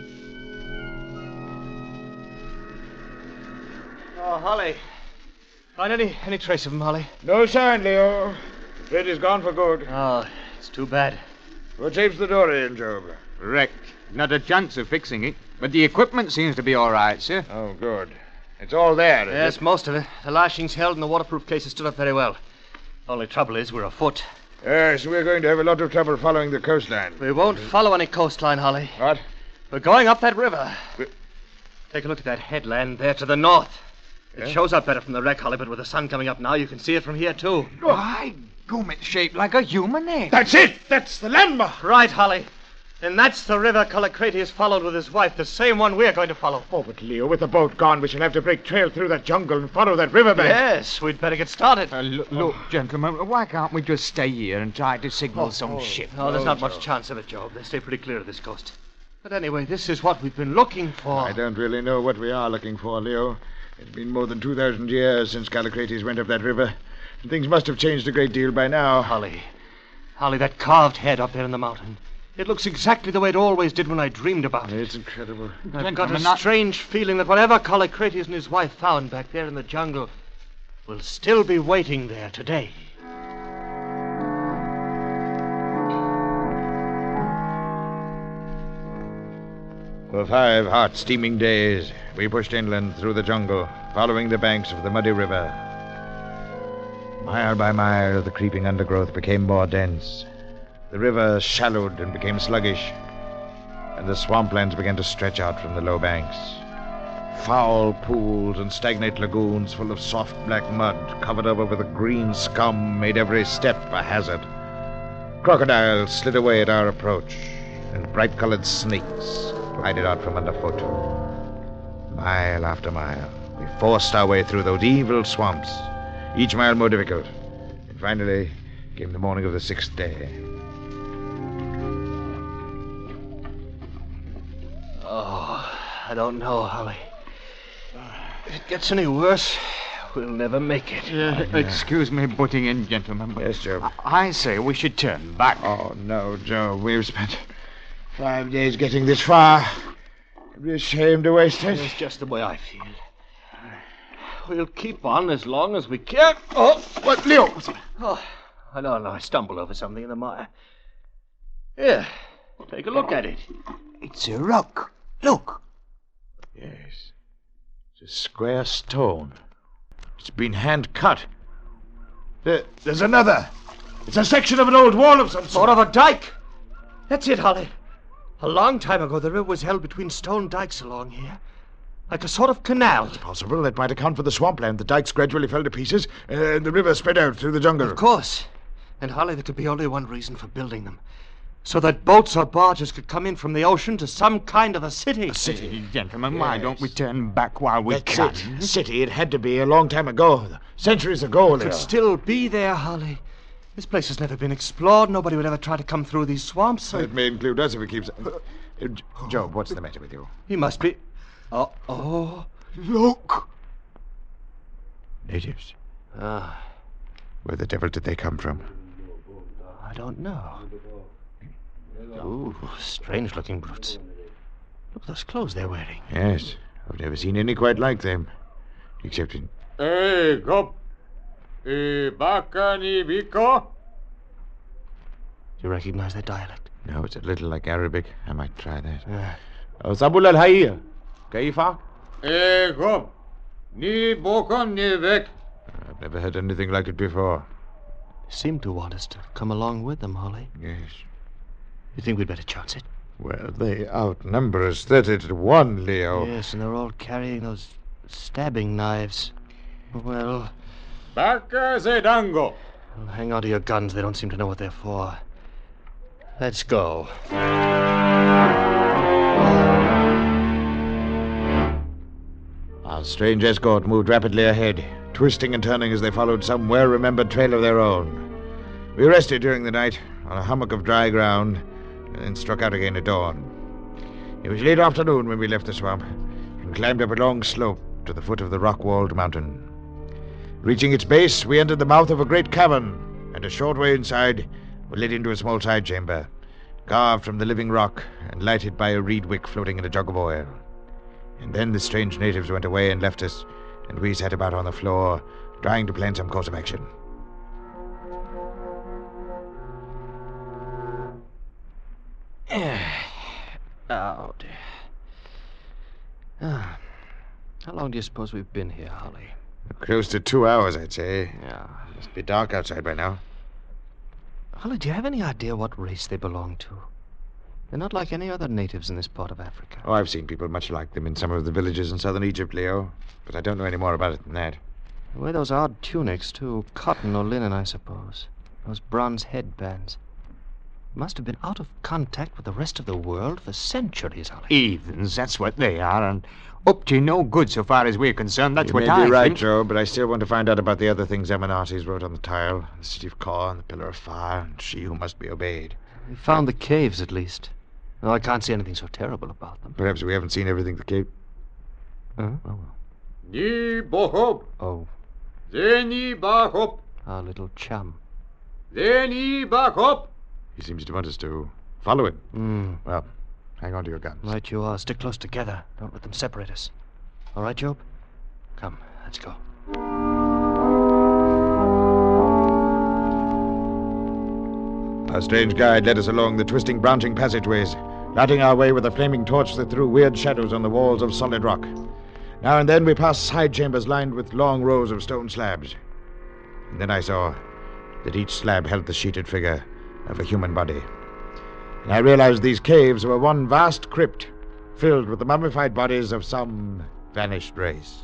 Oh, Holly. Find any any trace of him, Holly? No sign, Leo. Fred is gone for good. Oh, it's too bad. What shapes the dory in, Job? Wrecked. Not a chance of fixing it. But the equipment seems to be all right, sir. Oh, good. It's all there. is Yes, it? most of it. The lashings held and the waterproof cases stood up very well. Only trouble is we're afoot. Yes, we're going to have a lot of trouble following the coastline. We won't follow any coastline, Holly. What? We're going up that river. We... Take a look at that headland there to the north. It shows up better from the wreck, Holly, but with the sun coming up now, you can see it from here, too. Why, gum, it's shaped like a human head. That's it! That's the landmark! Right, Holly. And that's the river Callicrates followed with his wife, the same one we're going to follow. Oh, but Leo, with the boat gone, we shall have to break trail through that jungle and follow that riverbank. Yes, we'd better get started. Uh, look, look, gentlemen, why can't we just stay here and try to signal some ship? Oh, there's not much chance of it, Job. They stay pretty clear of this coast. But anyway, this is what we've been looking for. I don't really know what we are looking for, Leo. It's been more than 2,000 years since Callicrates went up that river. And things must have changed a great deal by now. Holly. Holly, that carved head up there in the mountain. It looks exactly the way it always did when I dreamed about it. It's incredible. I've got a not- strange feeling that whatever Callicrates and his wife found back there in the jungle will still be waiting there today. For five hot, steaming days, we pushed inland through the jungle, following the banks of the muddy river. Mile by mile, the creeping undergrowth became more dense. The river shallowed and became sluggish, and the swamplands began to stretch out from the low banks. Foul pools and stagnant lagoons full of soft black mud, covered over with a green scum, made every step a hazard. Crocodiles slid away at our approach, and bright colored snakes glided out from underfoot. Mile after mile, we forced our way through those evil swamps, each mile more difficult. And finally came the morning of the sixth day. Oh, I don't know, Holly. If it gets any worse, we'll never make it. Uh, excuse me butting in, gentlemen. But Yes, Joe. I say we should turn back. Oh, no, Joe. We've spent five days getting this far. It'd be a shame to waste it. It's just the way I feel. We'll keep on as long as we can. Oh, what, Leo? Oh, I don't know. I stumbled over something in the mire. Here, take a look at it. It's a rock. Look. Yes. It's a square stone. It's been hand cut. There, there's another. It's a section of an old wall of some Sort sort. of a dike. That's it, Holly. A long time ago, the river was held between stone dikes along here, like a sort of canal. It's possible that might account for the swampland. The dikes gradually fell to pieces, and the river spread out through the jungle. Of course. And Holly, there could be only one reason for building them. So that boats or barges could come in from the ocean to some kind of a city. A City, gentlemen, why don't we turn back while we That's can? it. City. It had to be a long time ago. Centuries ago, It Could still be there, Holly. This place has never been explored. Nobody would ever try to come through these swamps. So It may include us if it keeps. Uh, Job, what's the matter with you? he must be. Oh, oh, look. Natives. Ah, Where the devil did they come from? I don't know. Ooh, strange-looking brutes. Look at those clothes they're wearing. Yes, I've never seen any quite like them. Except in. Hey, go. Eh, baka? Do you recognize that dialect? No, it's a little like Arabic. I might try that. Yeah. Oh, Zabul al Hayya. Kaifa? Eh, go. Ni boko ni vek. I've never heard anything like it before. Seem to want us to come along with them, Holly. Yes. You think we'd better chance it? Well, they outnumber us 30 to 1, Leo. Yes, and they're all carrying those stabbing knives. Well, Baka se dango. well, hang on to your guns. They don't seem to know what they're for. Let's go. Our strange escort moved rapidly ahead, twisting and turning as they followed some well remembered trail of their own. We rested during the night on a hummock of dry ground and then struck out again at dawn. It was late afternoon when we left the swamp and climbed up a long slope to the foot of the rock walled mountain. Reaching its base, we entered the mouth of a great cavern, and a short way inside we led into a small side chamber, carved from the living rock and lighted by a reed wick floating in a jug of oil. And then the strange natives went away and left us, and we sat about on the floor, trying to plan some course of action. oh, dear. Ah. How long do you suppose we've been here, Holly? Close to two hours, I'd say. Yeah. Must be dark outside by now. Holly, do you have any idea what race they belong to? They're not like any other natives in this part of Africa. Oh, I've seen people much like them in some of the villages in southern Egypt, Leo. But I don't know any more about it than that. They wear those odd tunics, too. Cotton or linen, I suppose. Those bronze headbands. Must have been out of contact with the rest of the world for centuries, Holly. Heathens, that's what they are, and up to no good so far as we're concerned. That's you what may I be right, think. Joe, but I still want to find out about the other things Amenartes wrote on the tile. The city of Kor and the pillar of fire, and she who must be obeyed. We found the caves, at least. Though I can't see anything so terrible about them. Perhaps we haven't seen everything the cave. Huh? Oh, Ni bohop, oh, zeni bahop, our little chum. zeni bahop. He seems to want us to follow him. Hmm. Well, hang on to your guns. Right you are. Stick close together. Don't let them separate us. All right, Job? Come, let's go. Our strange guide led us along the twisting, branching passageways, lighting our way with a flaming torch that threw weird shadows on the walls of solid rock. Now and then we passed side chambers lined with long rows of stone slabs. And then I saw that each slab held the sheeted figure of a human body. And I realized these caves were one vast crypt filled with the mummified bodies of some vanished race.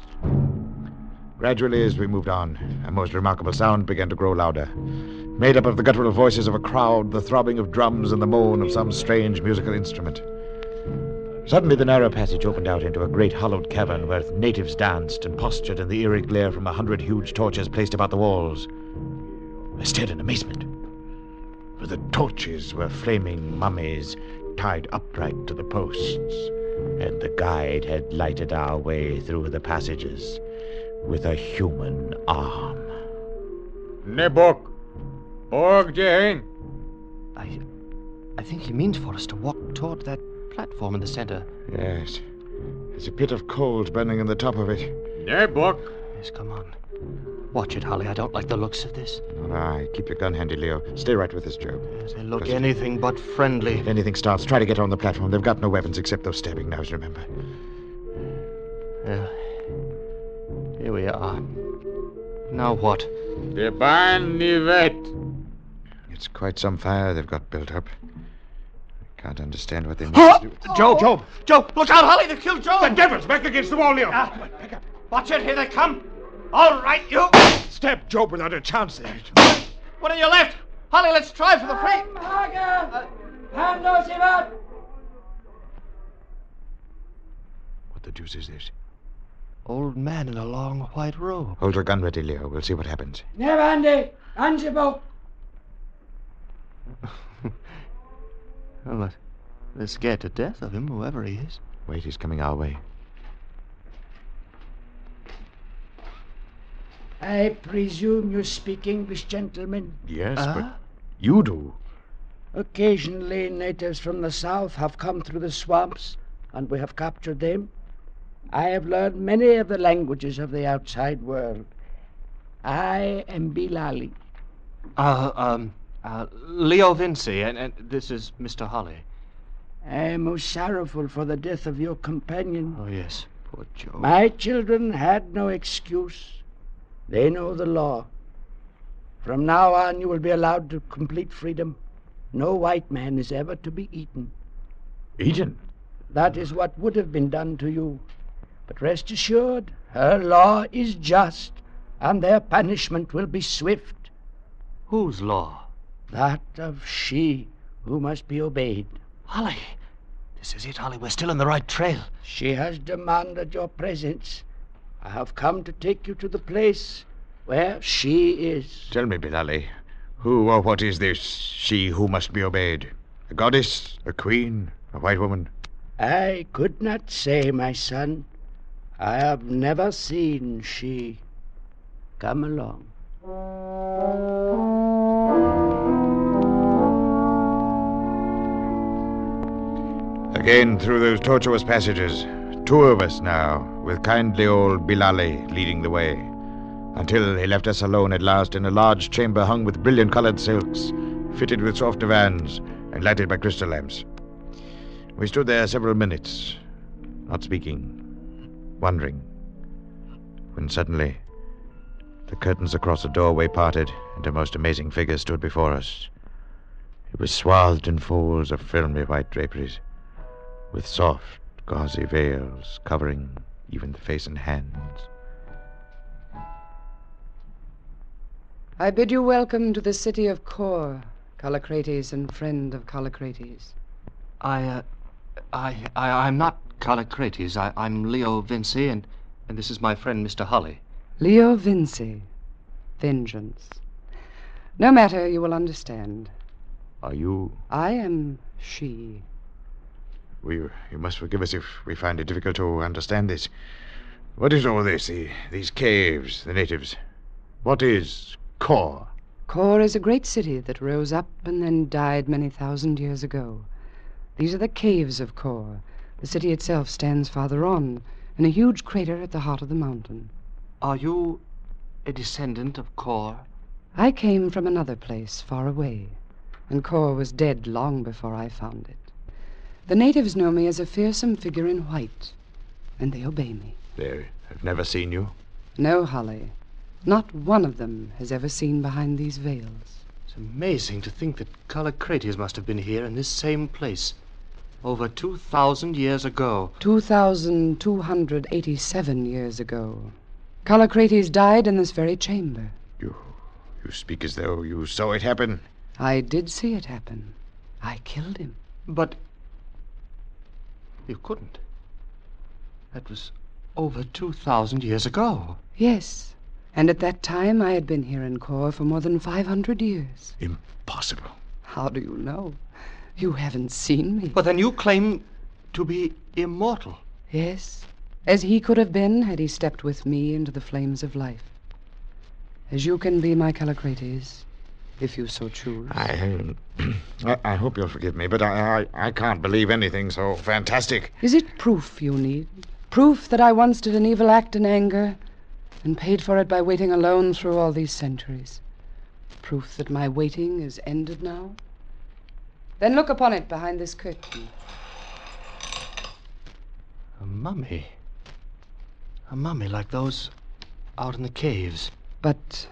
Gradually, as we moved on, a most remarkable sound began to grow louder. Made up of the guttural voices of a crowd, the throbbing of drums, and the moan of some strange musical instrument. Suddenly, the narrow passage opened out into a great hollowed cavern where natives danced and postured in the eerie glare from a hundred huge torches placed about the walls. I stared in amazement, for the torches were flaming mummies tied upright to the posts, and the guide had lighted our way through the passages with a human arm. Nebok, org jehin. I, I think he means for us to walk toward that platform in the center. Yes. There's a pit of coals burning in the top of it. Nebok. Yes, come on. Watch it, Holly. I don't like the looks of this. All right, keep your gun handy, Leo. Stay right with us, Joe. Yes, they look Listen. anything but friendly. If anything starts, try to get on the platform. They've got no weapons except those stabbing knives, remember. Yeah. Here we are. Now what? De ban nivet. It's quite some fire they've got built up. I can't understand what they mean. to do. Joe, Joe, Joe, look out, Holly! They've killed Joe! The devil's back against the wall, Leo. Ah, watch it, here they come! All right, you! Stab Job without a chance eh? there. One on your left! Holly, let's try for the free! What the deuce is this? Old man in a long white robe. Hold your gun ready, Leo. We'll see what happens. Nevande, Ansibo. Well, they're- they're scared to death of him, whoever he is. Wait, he's coming our way. I presume you speak English, gentlemen. Yes, Ah? but you do. Occasionally, natives from the south have come through the swamps, and we have captured them. I have learned many of the languages of the outside world. I am Bilali. Uh, um, uh, Leo Vincey, and, and this is Mr. Holly. I am most sorrowful for the death of your companion. Oh, yes. Poor Joe. My children had no excuse. They know the law. From now on, you will be allowed to complete freedom. No white man is ever to be eaten. Eaten? That is what would have been done to you. But rest assured, her law is just, and their punishment will be swift. Whose law? That of she who must be obeyed. Holly! This is it, Holly. We're still on the right trail. She has demanded your presence. I have come to take you to the place where she is. Tell me, Bilali, who or what is this she who must be obeyed? A goddess? A queen? A white woman? I could not say, my son. I have never seen she. Come along. Again through those tortuous passages. Two of us now, with kindly old Bilali leading the way. Until he left us alone at last in a large chamber hung with brilliant colored silks, fitted with soft divans, and lighted by crystal lamps. We stood there several minutes, not speaking, wondering, when suddenly the curtains across the doorway parted and a most amazing figure stood before us. It was swathed in folds of filmy white draperies, with soft, gauzy veils covering even the face and hands. I bid you welcome to the city of Kor, Callicrates and friend of Callicrates. I, uh, I, I, I'm not Callicrates. I, I'm Leo Vincey, and, and this is my friend, Mr. Holly. Leo Vincey. Vengeance. No matter, you will understand. Are you? I am she. We, you must forgive us if we find it difficult to understand this. What is all this? The, these caves, the natives. What is Kor? Kor is a great city that rose up and then died many thousand years ago. These are the caves of Kor. The city itself stands farther on, in a huge crater at the heart of the mountain. Are you a descendant of Kor? I came from another place far away, and Kor was dead long before I found it. The natives know me as a fearsome figure in white, and they obey me. They have never seen you? No, Holly. Not one of them has ever seen behind these veils. It's amazing to think that Callicrates must have been here in this same place over 2,000 years ago. 2,287 years ago. Callicrates died in this very chamber. You, you speak as though you saw it happen. I did see it happen. I killed him. But you couldn't. That was over 2,000 years ago. Yes. And at that time I had been here in Kor for more than 500 years. Impossible. How do you know? You haven't seen me. But then you claim to be immortal. Yes. As he could have been had he stepped with me into the flames of life. As you can be, my Callicrates, if you so choose. I, um, I, I hope you'll forgive me, but I, I, I can't believe anything so fantastic. Is it proof you need? Proof that I once did an evil act in anger and paid for it by waiting alone through all these centuries? Proof that my waiting is ended now? Then look upon it behind this curtain. A mummy. A mummy like those out in the caves. But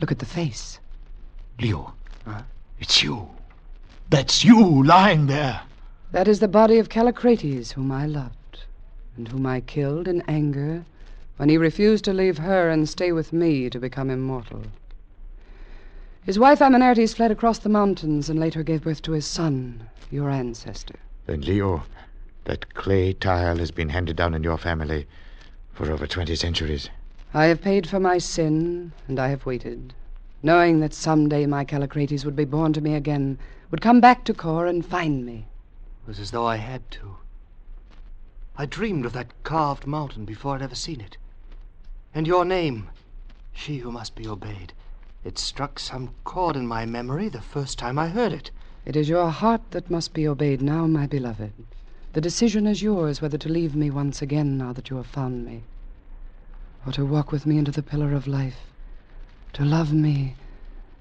look at the face. Leo, huh? it's you. That's you lying there. That is the body of Callicrates, whom I loved, and whom I killed in anger when he refused to leave her and stay with me to become immortal. His wife Amenartes fled across the mountains and later gave birth to his son, your ancestor. Then, Leo, that clay tile has been handed down in your family for over 20 centuries. I have paid for my sin, and I have waited, knowing that some day my Callicrates would be born to me again, would come back to Kor and find me. It was as though I had to. I dreamed of that carved mountain before I'd ever seen it. And your name, she who must be obeyed. It struck some chord in my memory the first time I heard it. It is your heart that must be obeyed now, my beloved. The decision is yours whether to leave me once again now that you have found me, or to walk with me into the pillar of life, to love me,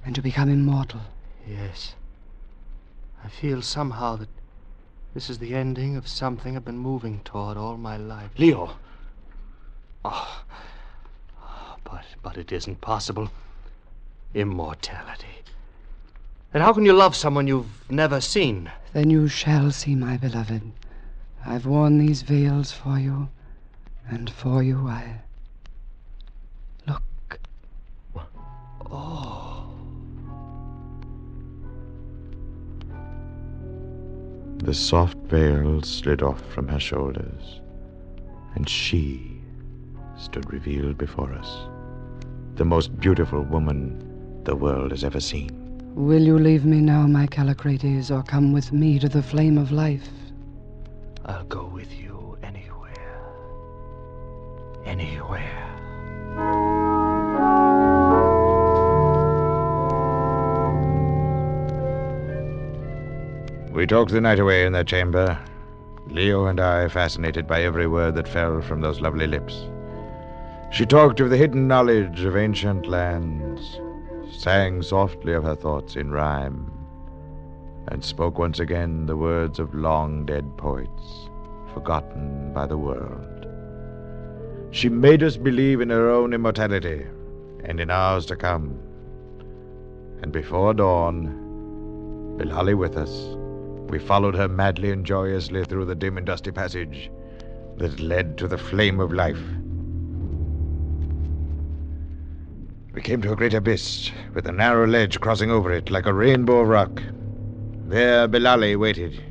and to become immortal. Yes. I feel somehow that this is the ending of something I've been moving toward all my life. Leo. Oh, but but it isn't possible. Immortality. And how can you love someone you've never seen? Then you shall see, my beloved. I've worn these veils for you, and for you I. Oh. The soft veil slid off from her shoulders, and she stood revealed before us. The most beautiful woman the world has ever seen. Will you leave me now, my Callicrates, or come with me to the flame of life? I'll go with you anywhere. Anywhere. We talked the night away in that chamber, Leo and I fascinated by every word that fell from those lovely lips. She talked of the hidden knowledge of ancient lands, sang softly of her thoughts in rhyme, and spoke once again the words of long dead poets, forgotten by the world. She made us believe in her own immortality and in ours to come. And before dawn, Bilali with us, we followed her madly and joyously through the dim and dusty passage that led to the flame of life. We came to a great abyss, with a narrow ledge crossing over it like a rainbow of rock. There Bilali waited,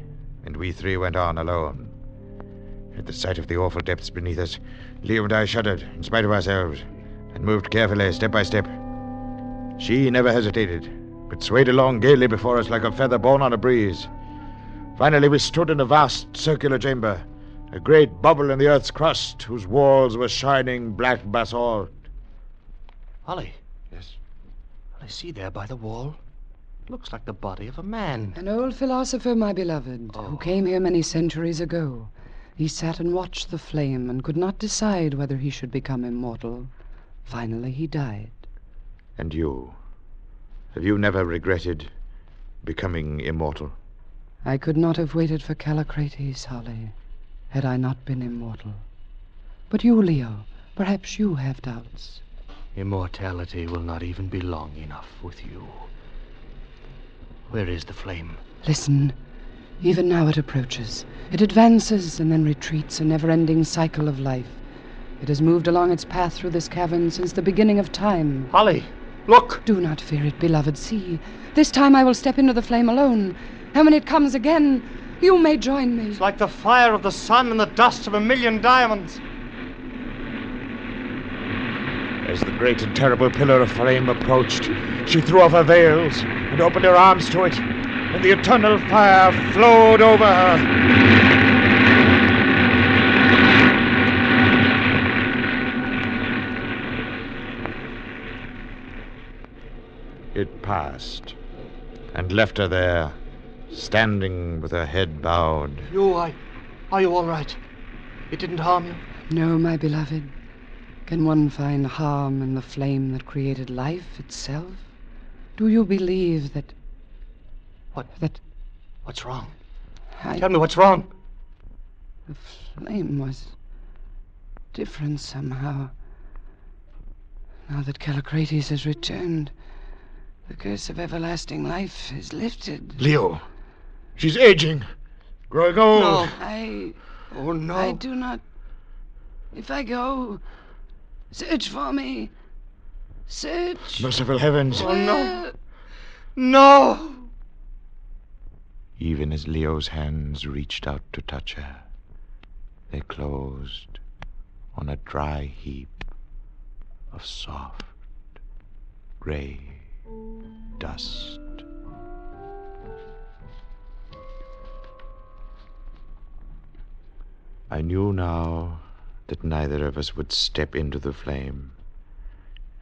and we three went on alone. At the sight of the awful depths beneath us, Leo and I shuddered, in spite of ourselves, and moved carefully, step by step. She never hesitated, but swayed along gaily before us like a feather borne on a breeze. Finally, we stood in a vast circular chamber, a great bubble in the earth's crust, whose walls were shining black basalt. Holly. Yes. I see there by the wall. Looks like the body of a man. An old philosopher, my beloved, who oh. came here many centuries ago. He sat and watched the flame and could not decide whether he should become immortal. Finally, he died. And you? Have you never regretted becoming immortal? I could not have waited for Callicrates, Holly, had I not been immortal. But you, Leo, perhaps you have doubts. Immortality will not even be long enough with you. Where is the flame? Listen. Even now it approaches. It advances and then retreats, a never ending cycle of life. It has moved along its path through this cavern since the beginning of time. Holly, look! Do not fear it, beloved. See, this time I will step into the flame alone. And when it comes again, you may join me. It's like the fire of the sun and the dust of a million diamonds. As the great and terrible pillar of flame approached, she threw off her veils and opened her arms to it, and the eternal fire flowed over her. It passed, and left her there, standing with her head bowed. You, I. Are you all right? It didn't harm you? No, my beloved. Can one find harm in the flame that created life itself? Do you believe that. What? That. What's wrong? I... Tell me what's wrong. The flame was different somehow. Now that Callicrates has returned, the curse of everlasting life is lifted. Leo, she's aging, growing old. No. I. Oh, no. I do not. If I go, search for me. Search. Merciful heavens. Oh, no. No! Even as Leo's hands reached out to touch her, they closed on a dry heap of soft, gray dust. I knew now that neither of us would step into the flame,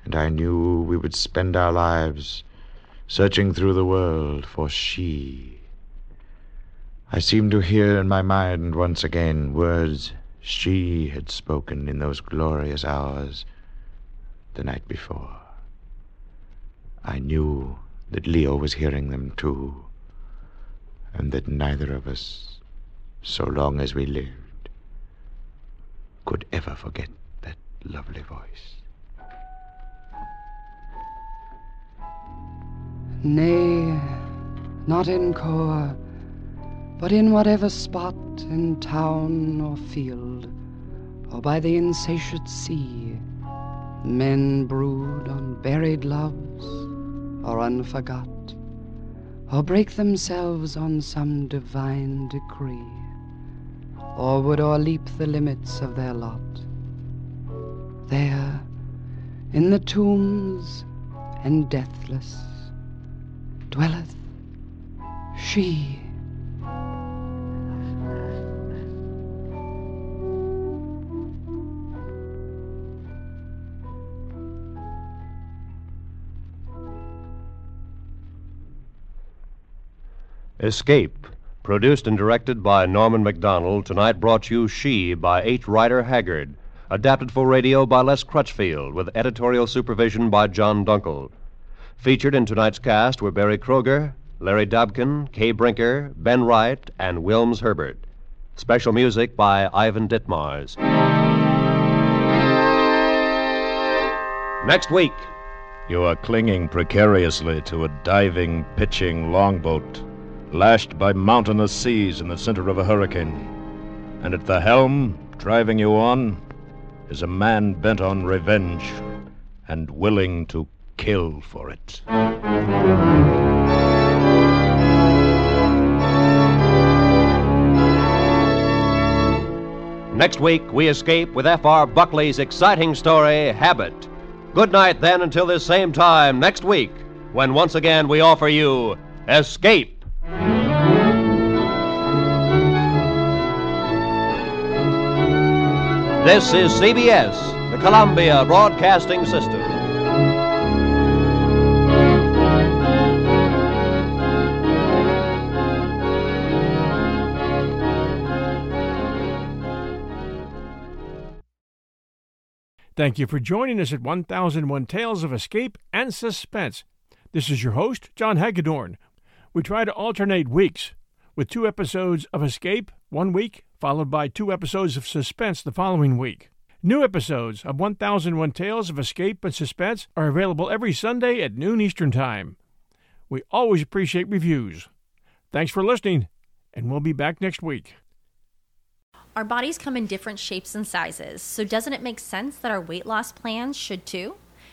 and I knew we would spend our lives searching through the world for she. I seemed to hear in my mind once again words she had spoken in those glorious hours the night before. I knew that Leo was hearing them too, and that neither of us, so long as we lived, could ever forget that lovely voice. Nay, not in Kor, but in whatever spot in town or field, or by the insatiate sea, men brood on buried loves or unforgot, or break themselves on some divine decree, or would o'erleap the limits of their lot. There, in the tombs and deathless, dwelleth she. Escape, produced and directed by Norman Macdonnell, tonight brought you She by H. Rider Haggard, adapted for radio by Les Crutchfield, with editorial supervision by John Dunkel. Featured in tonight's cast were Berry Kroeger, Larry Dobkin, Kay Brinker, Ben Wright, and Wilms Herbert. Special music by Ivan Ditmars. Next week. You are clinging precariously to a diving, pitching longboat, lashed by mountainous seas in the center of a hurricane. And at the helm, driving you on, is a man bent on revenge and willing to kill for it. Next week, we escape with F.R. Buckley's exciting story, Habit. Good night, then, until this same time next week, when once again we offer you Escape. This is CBS, the Columbia Broadcasting System. Thank you for joining us at 1001 Tales of Escape and Suspense. This is your host, John Hagedorn. We try to alternate weeks with two episodes of Escape one week, followed by two episodes of Suspense the following week. New episodes of 1001 Tales of Escape and Suspense are available every Sunday at noon Eastern Time. We always appreciate reviews. Thanks for listening, and we'll be back next week. Our bodies come in different shapes and sizes, so doesn't it make sense that our weight loss plans should too?